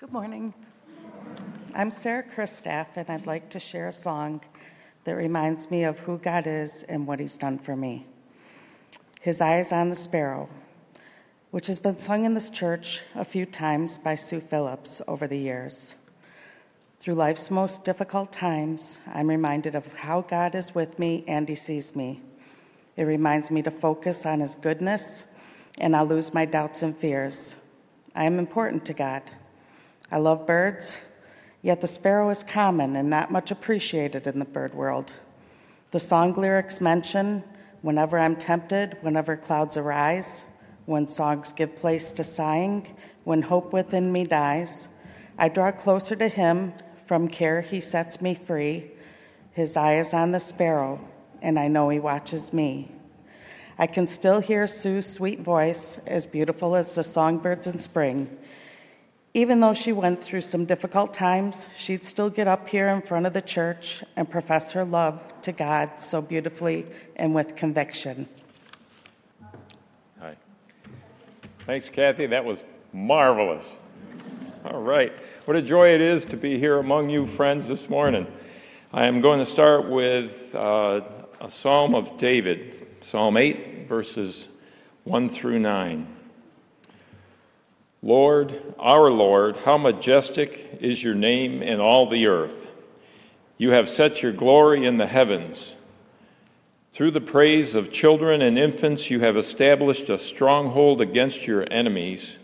Good morning. I'm Sarah Christaff, and I'd like to share a song that reminds me of who God is and what He's done for me. His Eye is on the Sparrow, which has been sung in this church a few times by Sue Phillips over the years. Through life's most difficult times, I'm reminded of how God is with me and He sees me. It reminds me to focus on His goodness, and I'll lose my doubts and fears. I am important to God. I love birds, yet the sparrow is common and not much appreciated in the bird world. The song lyrics mention whenever I'm tempted, whenever clouds arise, when songs give place to sighing, when hope within me dies, I draw closer to him, from care he sets me free. His eye is on the sparrow, and I know he watches me. I can still hear Sue's sweet voice, as beautiful as the songbirds in spring. Even though she went through some difficult times, she'd still get up here in front of the church and profess her love to God so beautifully and with conviction. Hi. Thanks, Kathy. That was marvelous. All right. What a joy it is to be here among you, friends, this morning. I am going to start with uh, a psalm of David, Psalm 8, verses 1 through 9. Lord, our Lord, how majestic is your name in all the earth. You have set your glory in the heavens. Through the praise of children and infants, you have established a stronghold against your enemies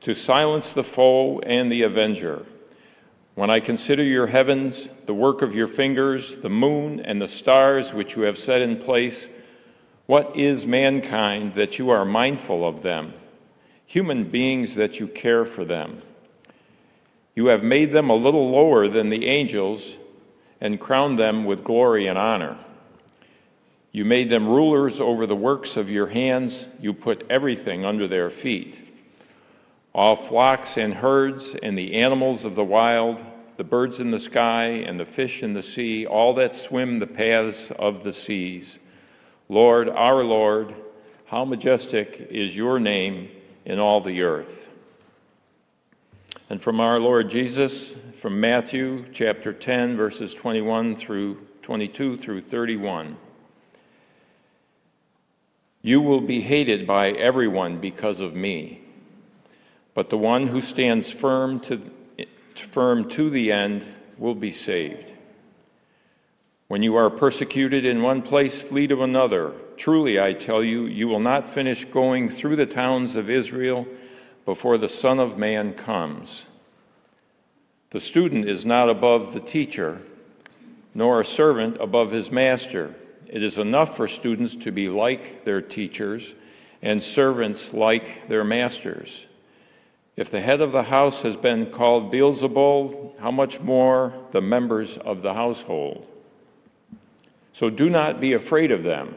to silence the foe and the avenger. When I consider your heavens, the work of your fingers, the moon and the stars which you have set in place, what is mankind that you are mindful of them? Human beings that you care for them. You have made them a little lower than the angels and crowned them with glory and honor. You made them rulers over the works of your hands. You put everything under their feet all flocks and herds, and the animals of the wild, the birds in the sky, and the fish in the sea, all that swim the paths of the seas. Lord, our Lord, how majestic is your name in all the earth. And from our Lord Jesus, from Matthew chapter 10, verses 21 through 22 through 31. You will be hated by everyone because of me, but the one who stands firm to, firm to the end will be saved. When you are persecuted in one place, flee to another. Truly, I tell you, you will not finish going through the towns of Israel before the Son of Man comes. The student is not above the teacher, nor a servant above his master. It is enough for students to be like their teachers and servants like their masters. If the head of the house has been called Beelzebul, how much more the members of the household? So do not be afraid of them,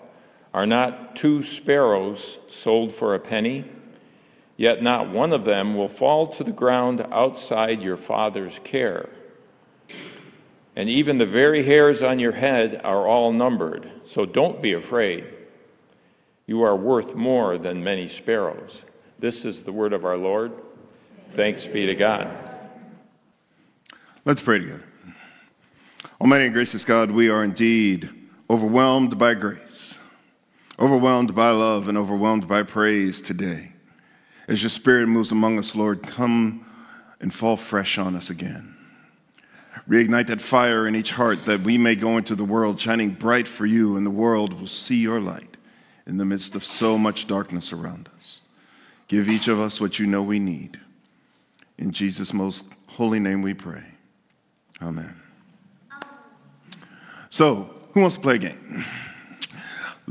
Are not two sparrows sold for a penny? Yet not one of them will fall to the ground outside your Father's care. And even the very hairs on your head are all numbered, so don't be afraid. You are worth more than many sparrows. This is the word of our Lord. Thanks be to God. Let's pray together. Almighty and gracious God, we are indeed overwhelmed by grace overwhelmed by love and overwhelmed by praise today. As your spirit moves among us, Lord, come and fall fresh on us again. Reignite that fire in each heart that we may go into the world shining bright for you, and the world will see your light in the midst of so much darkness around us. Give each of us what you know we need. In Jesus' most holy name we pray. Amen. So, who wants to play a game?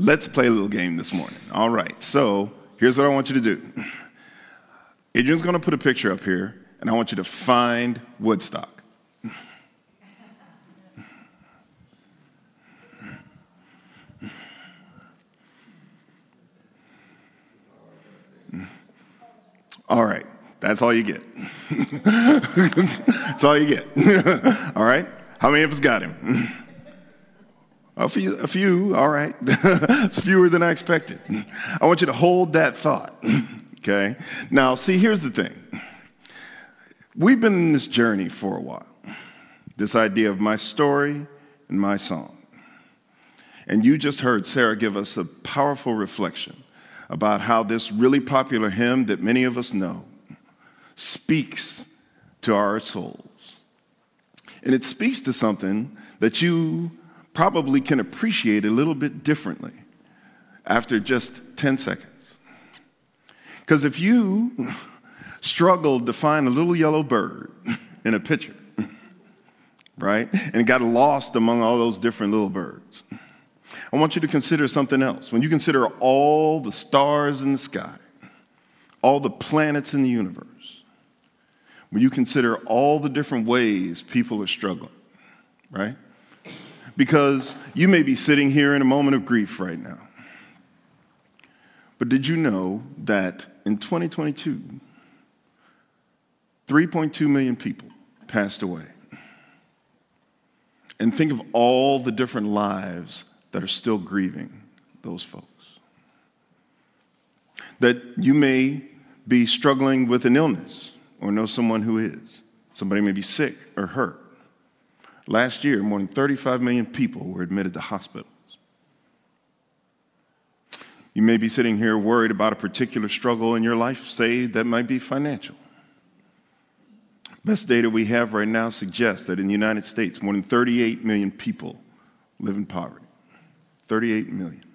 Let's play a little game this morning. All right, so here's what I want you to do Adrian's gonna put a picture up here, and I want you to find Woodstock. All right, that's all you get. that's all you get. all right, how many of us got him? A few, a few, all right. it's fewer than I expected. I want you to hold that thought, okay? Now, see, here's the thing. We've been in this journey for a while, this idea of my story and my song. And you just heard Sarah give us a powerful reflection about how this really popular hymn that many of us know speaks to our souls. And it speaks to something that you probably can appreciate a little bit differently after just 10 seconds. Because if you struggled to find a little yellow bird in a picture, right, and got lost among all those different little birds, I want you to consider something else. When you consider all the stars in the sky, all the planets in the universe, when you consider all the different ways people are struggling, right? Because you may be sitting here in a moment of grief right now. But did you know that in 2022, 3.2 million people passed away? And think of all the different lives that are still grieving those folks. That you may be struggling with an illness or know someone who is. Somebody may be sick or hurt. Last year, more than 35 million people were admitted to hospitals. You may be sitting here worried about a particular struggle in your life, say that might be financial. Best data we have right now suggests that in the United States, more than 38 million people live in poverty. 38 million.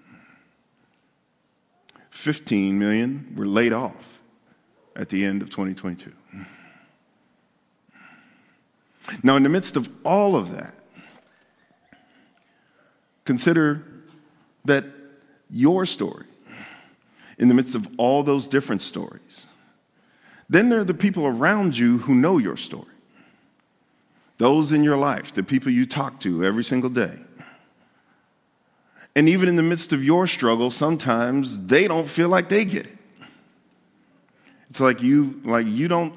15 million were laid off at the end of 2022. Now, in the midst of all of that, consider that your story, in the midst of all those different stories, then there are the people around you who know your story. Those in your life, the people you talk to every single day. And even in the midst of your struggle, sometimes they don't feel like they get it. It's like you like you don't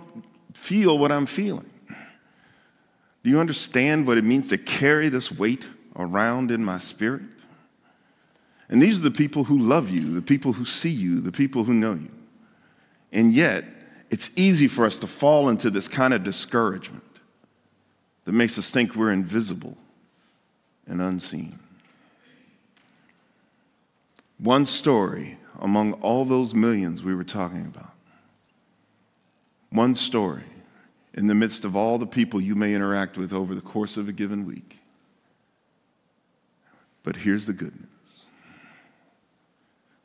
feel what I'm feeling. Do you understand what it means to carry this weight around in my spirit? And these are the people who love you, the people who see you, the people who know you. And yet, it's easy for us to fall into this kind of discouragement that makes us think we're invisible and unseen. One story among all those millions we were talking about. One story in the midst of all the people you may interact with over the course of a given week. But here's the good news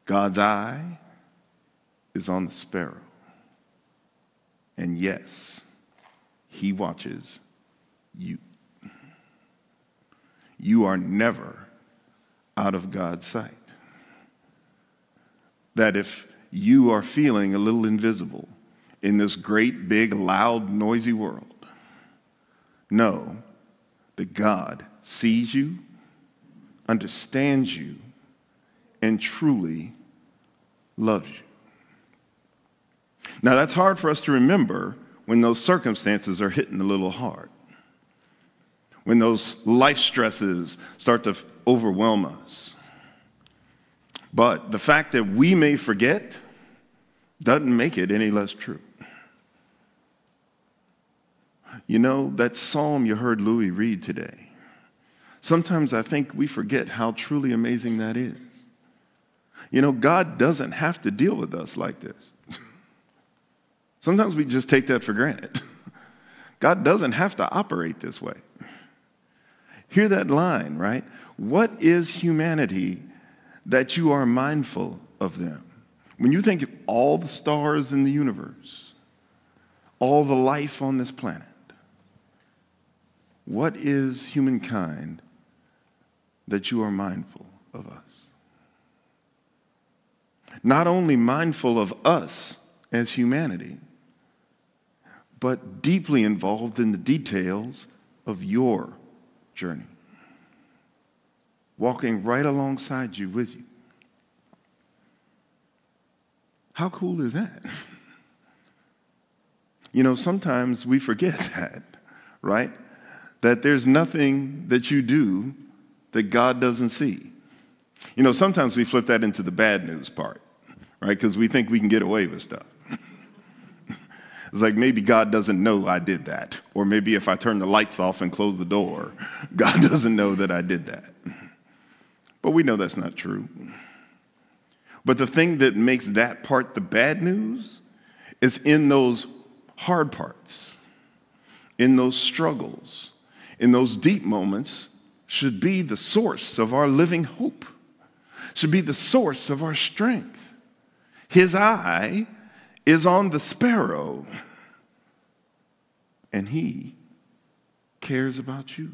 God's eye is on the sparrow. And yes, he watches you. You are never out of God's sight. That if you are feeling a little invisible, in this great, big, loud, noisy world. Know that God sees you, understands you, and truly loves you. Now, that's hard for us to remember when those circumstances are hitting a little hard, when those life stresses start to overwhelm us. But the fact that we may forget doesn't make it any less true. You know, that psalm you heard Louis read today, sometimes I think we forget how truly amazing that is. You know, God doesn't have to deal with us like this. sometimes we just take that for granted. God doesn't have to operate this way. Hear that line, right? What is humanity that you are mindful of them? When you think of all the stars in the universe, all the life on this planet, what is humankind that you are mindful of us? Not only mindful of us as humanity, but deeply involved in the details of your journey, walking right alongside you with you. How cool is that? You know, sometimes we forget that, right? That there's nothing that you do that God doesn't see. You know, sometimes we flip that into the bad news part, right? Because we think we can get away with stuff. it's like maybe God doesn't know I did that. Or maybe if I turn the lights off and close the door, God doesn't know that I did that. But we know that's not true. But the thing that makes that part the bad news is in those hard parts, in those struggles, in those deep moments, should be the source of our living hope, should be the source of our strength. His eye is on the sparrow, and he cares about you.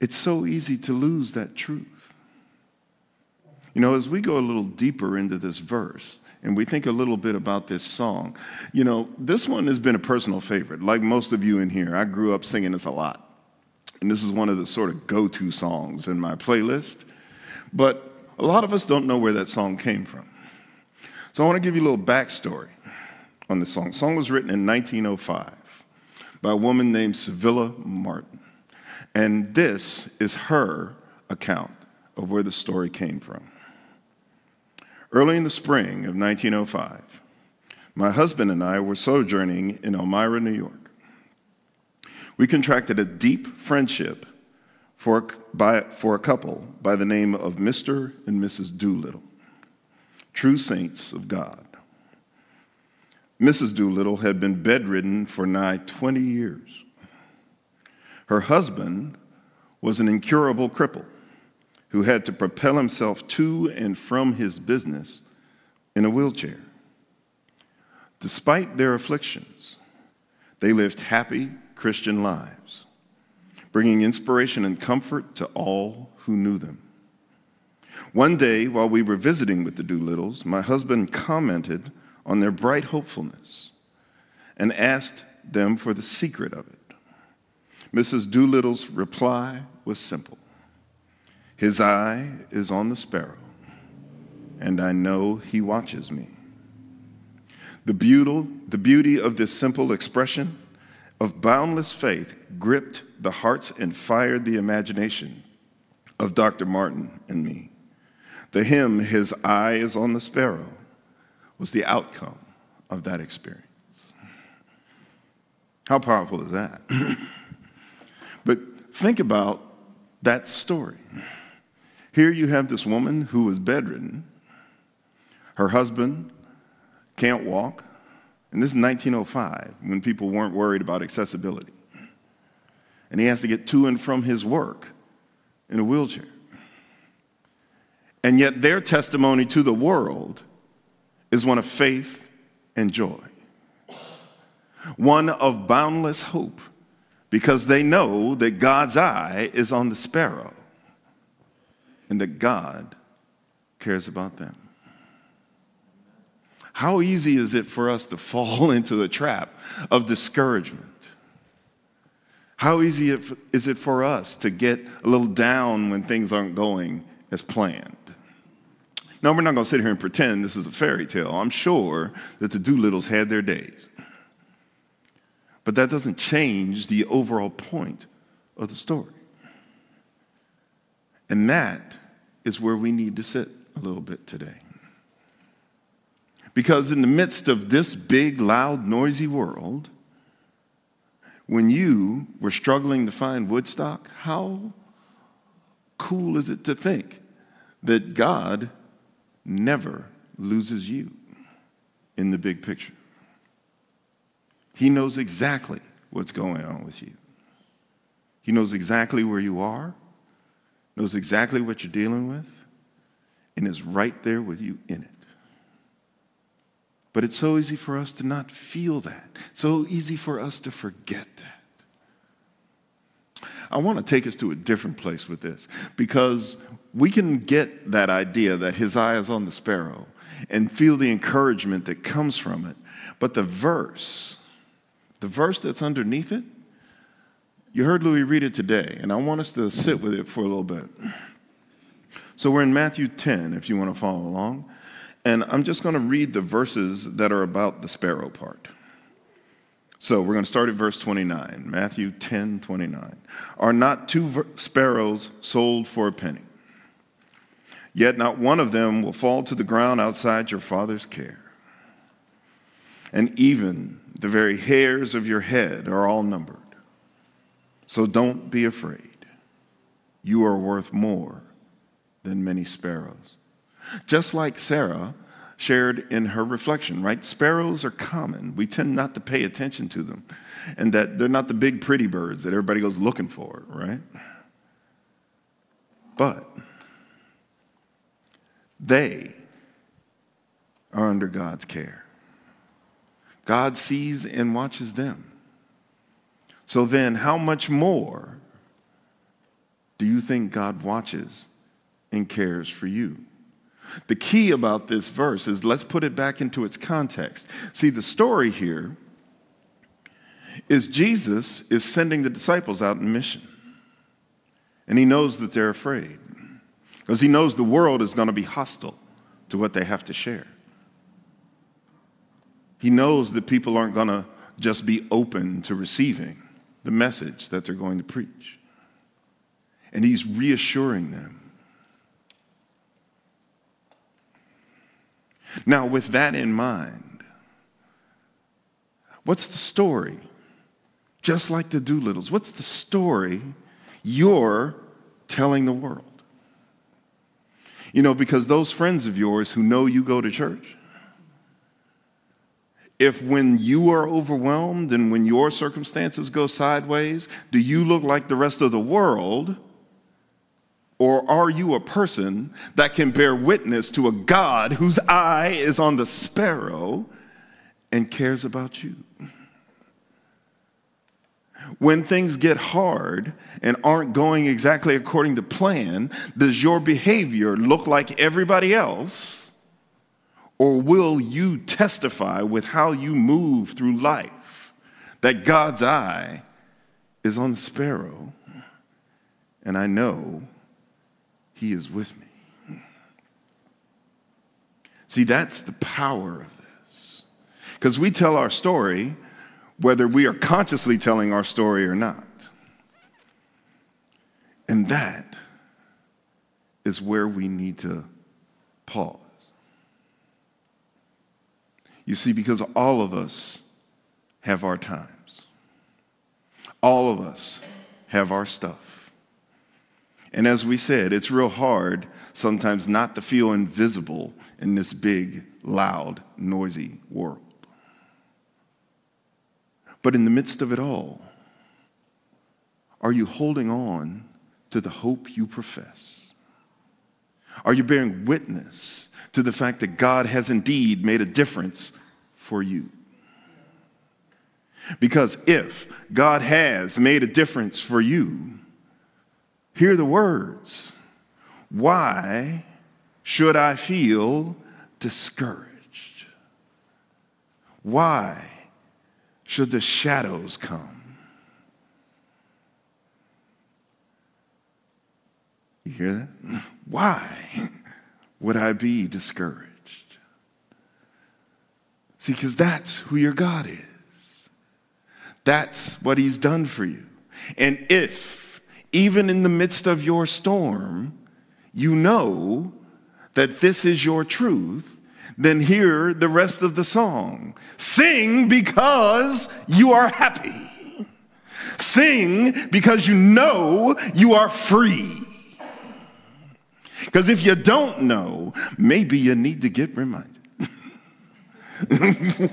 It's so easy to lose that truth. You know, as we go a little deeper into this verse, and we think a little bit about this song. You know, this one has been a personal favorite. Like most of you in here, I grew up singing this a lot. And this is one of the sort of go to songs in my playlist. But a lot of us don't know where that song came from. So I want to give you a little backstory on the song. The song was written in 1905 by a woman named Civilla Martin. And this is her account of where the story came from. Early in the spring of 1905, my husband and I were sojourning in Elmira, New York. We contracted a deep friendship for, by, for a couple by the name of Mr. and Mrs. Doolittle, true saints of God. Mrs. Doolittle had been bedridden for nigh 20 years. Her husband was an incurable cripple who had to propel himself to and from his business in a wheelchair. Despite their afflictions, they lived happy Christian lives, bringing inspiration and comfort to all who knew them. One day, while we were visiting with the Doolittles, my husband commented on their bright hopefulness and asked them for the secret of it. Mrs. Doolittle's reply was simple his eye is on the sparrow, and I know he watches me. The beauty, the beauty of this simple expression of boundless faith gripped the hearts and fired the imagination of Dr. Martin and me. The hymn, His Eye is on the Sparrow, was the outcome of that experience. How powerful is that? but think about that story. Here you have this woman who is bedridden. Her husband can't walk. And this is 1905 when people weren't worried about accessibility. And he has to get to and from his work in a wheelchair. And yet their testimony to the world is one of faith and joy, one of boundless hope, because they know that God's eye is on the sparrow and that God cares about them. How easy is it for us to fall into a trap of discouragement? How easy is it for us to get a little down when things aren't going as planned? Now, we're not going to sit here and pretend this is a fairy tale. I'm sure that the Doolittles had their days. But that doesn't change the overall point of the story. And that is where we need to sit a little bit today. Because in the midst of this big, loud, noisy world, when you were struggling to find Woodstock, how cool is it to think that God never loses you in the big picture? He knows exactly what's going on with you. He knows exactly where you are knows exactly what you're dealing with, and is right there with you in it. But it's so easy for us to not feel that, so easy for us to forget that. I want to take us to a different place with this because we can get that idea that his eye is on the sparrow and feel the encouragement that comes from it. But the verse, the verse that's underneath it, you heard Louis read it today, and I want us to sit with it for a little bit. So we're in Matthew 10, if you want to follow along. And I'm just going to read the verses that are about the sparrow part. So we're going to start at verse 29, Matthew 10 29. Are not two sparrows sold for a penny? Yet not one of them will fall to the ground outside your father's care. And even the very hairs of your head are all numbered. So don't be afraid. You are worth more than many sparrows. Just like Sarah shared in her reflection, right? Sparrows are common. We tend not to pay attention to them, and that they're not the big pretty birds that everybody goes looking for, right? But they are under God's care. God sees and watches them. So then, how much more do you think God watches and cares for you? The key about this verse is let's put it back into its context. See, the story here is Jesus is sending the disciples out in mission. And he knows that they're afraid because he knows the world is going to be hostile to what they have to share. He knows that people aren't going to just be open to receiving the message that they're going to preach. And he's reassuring them Now, with that in mind, what's the story? Just like the Doolittles, what's the story you're telling the world? You know, because those friends of yours who know you go to church, if when you are overwhelmed and when your circumstances go sideways, do you look like the rest of the world? Or are you a person that can bear witness to a God whose eye is on the sparrow and cares about you? When things get hard and aren't going exactly according to plan, does your behavior look like everybody else? Or will you testify with how you move through life that God's eye is on the sparrow? And I know he is with me. See, that's the power of this. Because we tell our story whether we are consciously telling our story or not. And that is where we need to pause. You see, because all of us have our times, all of us have our stuff. And as we said, it's real hard sometimes not to feel invisible in this big, loud, noisy world. But in the midst of it all, are you holding on to the hope you profess? Are you bearing witness to the fact that God has indeed made a difference for you? Because if God has made a difference for you, Hear the words. Why should I feel discouraged? Why should the shadows come? You hear that? Why would I be discouraged? See, because that's who your God is. That's what He's done for you. And if even in the midst of your storm, you know that this is your truth, then hear the rest of the song. Sing because you are happy. Sing because you know you are free. Because if you don't know, maybe you need to get reminded.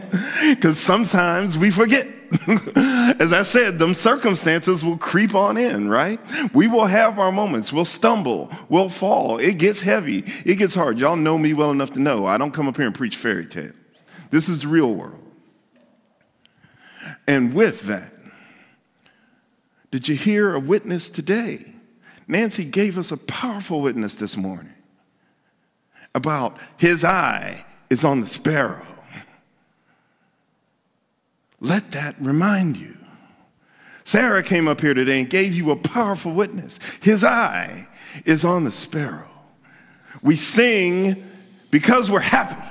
Because sometimes we forget. As I said, them circumstances will creep on in, right? We will have our moments. We'll stumble. We'll fall. It gets heavy. It gets hard. Y'all know me well enough to know I don't come up here and preach fairy tales. This is the real world. And with that, did you hear a witness today? Nancy gave us a powerful witness this morning about his eye is on the sparrow. Let that remind you. Sarah came up here today and gave you a powerful witness. His eye is on the sparrow. We sing because we're happy.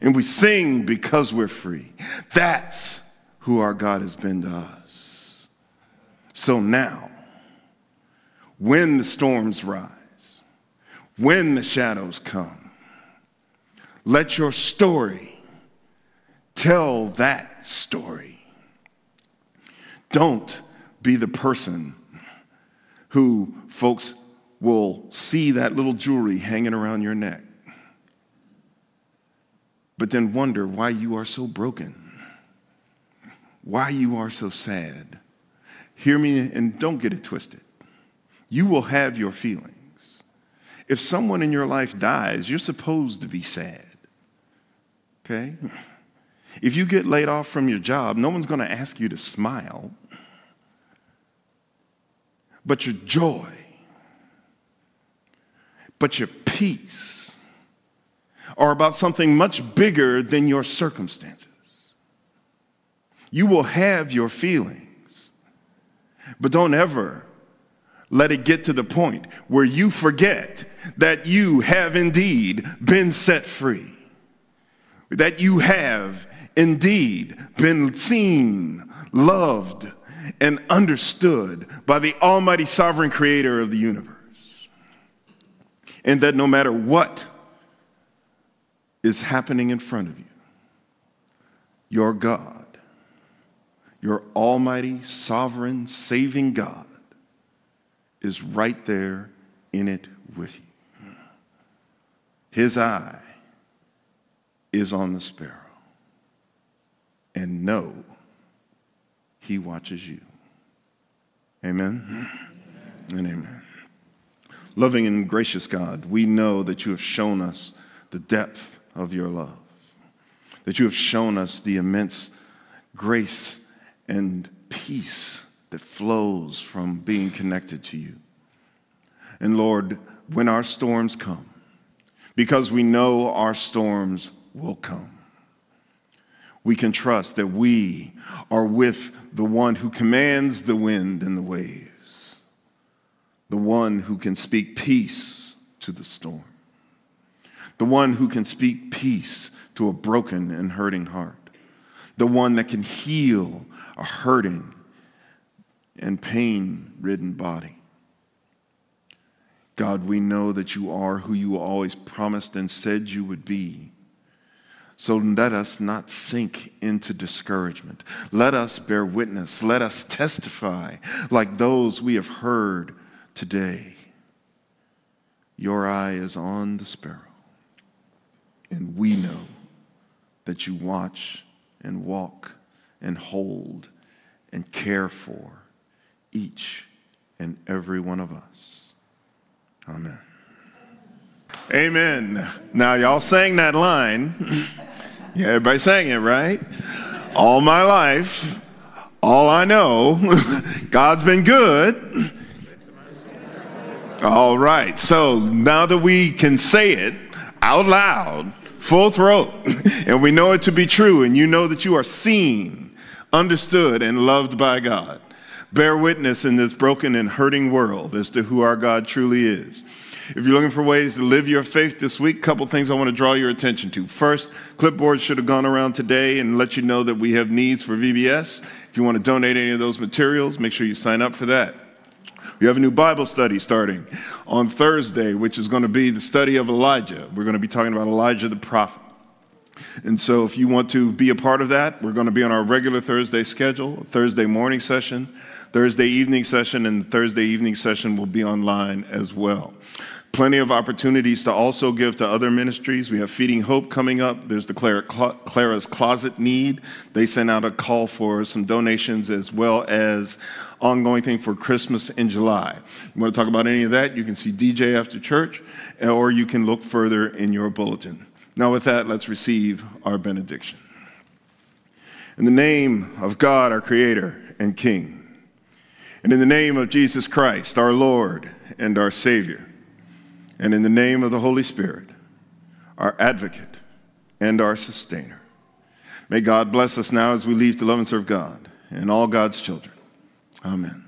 And we sing because we're free. That's who our God has been to us. So now, when the storms rise, when the shadows come, let your story tell that story. Don't be the person who folks will see that little jewelry hanging around your neck, but then wonder why you are so broken, why you are so sad. Hear me and don't get it twisted. You will have your feelings. If someone in your life dies, you're supposed to be sad. Okay? If you get laid off from your job, no one's going to ask you to smile. But your joy, but your peace are about something much bigger than your circumstances. You will have your feelings, but don't ever let it get to the point where you forget that you have indeed been set free, that you have indeed been seen, loved, and understood by the Almighty Sovereign Creator of the universe. And that no matter what is happening in front of you, your God, your Almighty, Sovereign, Saving God, is right there in it with you. His eye is on the sparrow. And know he watches you. Amen? And amen. Loving and gracious God, we know that you have shown us the depth of your love, that you have shown us the immense grace and peace that flows from being connected to you. And Lord, when our storms come, because we know our storms will come, we can trust that we are with the one who commands the wind and the waves, the one who can speak peace to the storm, the one who can speak peace to a broken and hurting heart, the one that can heal a hurting and pain ridden body. God, we know that you are who you always promised and said you would be. So let us not sink into discouragement. Let us bear witness. Let us testify like those we have heard today. Your eye is on the sparrow, and we know that you watch and walk and hold and care for each and every one of us. Amen. Amen. Now, y'all sang that line. yeah, everybody sang it, right? All my life, all I know, God's been good. All right. So now that we can say it out loud, full throat, and we know it to be true, and you know that you are seen, understood, and loved by God bear witness in this broken and hurting world as to who our God truly is. If you're looking for ways to live your faith this week, a couple things I want to draw your attention to. First, clipboards should have gone around today and let you know that we have needs for VBS. If you want to donate any of those materials, make sure you sign up for that. We have a new Bible study starting on Thursday, which is going to be the study of Elijah. We're going to be talking about Elijah the prophet. And so, if you want to be a part of that, we're going to be on our regular Thursday schedule, Thursday morning session. Thursday evening session and Thursday evening session will be online as well. Plenty of opportunities to also give to other ministries. We have Feeding Hope coming up. There's the Clara, Clara's Closet Need. They sent out a call for some donations as well as ongoing thing for Christmas in July. You want to talk about any of that? You can see DJ after church, or you can look further in your bulletin. Now, with that, let's receive our benediction. In the name of God, our Creator and King, and in the name of Jesus Christ, our Lord and our Savior, and in the name of the Holy Spirit, our advocate and our sustainer. May God bless us now as we leave to love and serve God and all God's children. Amen.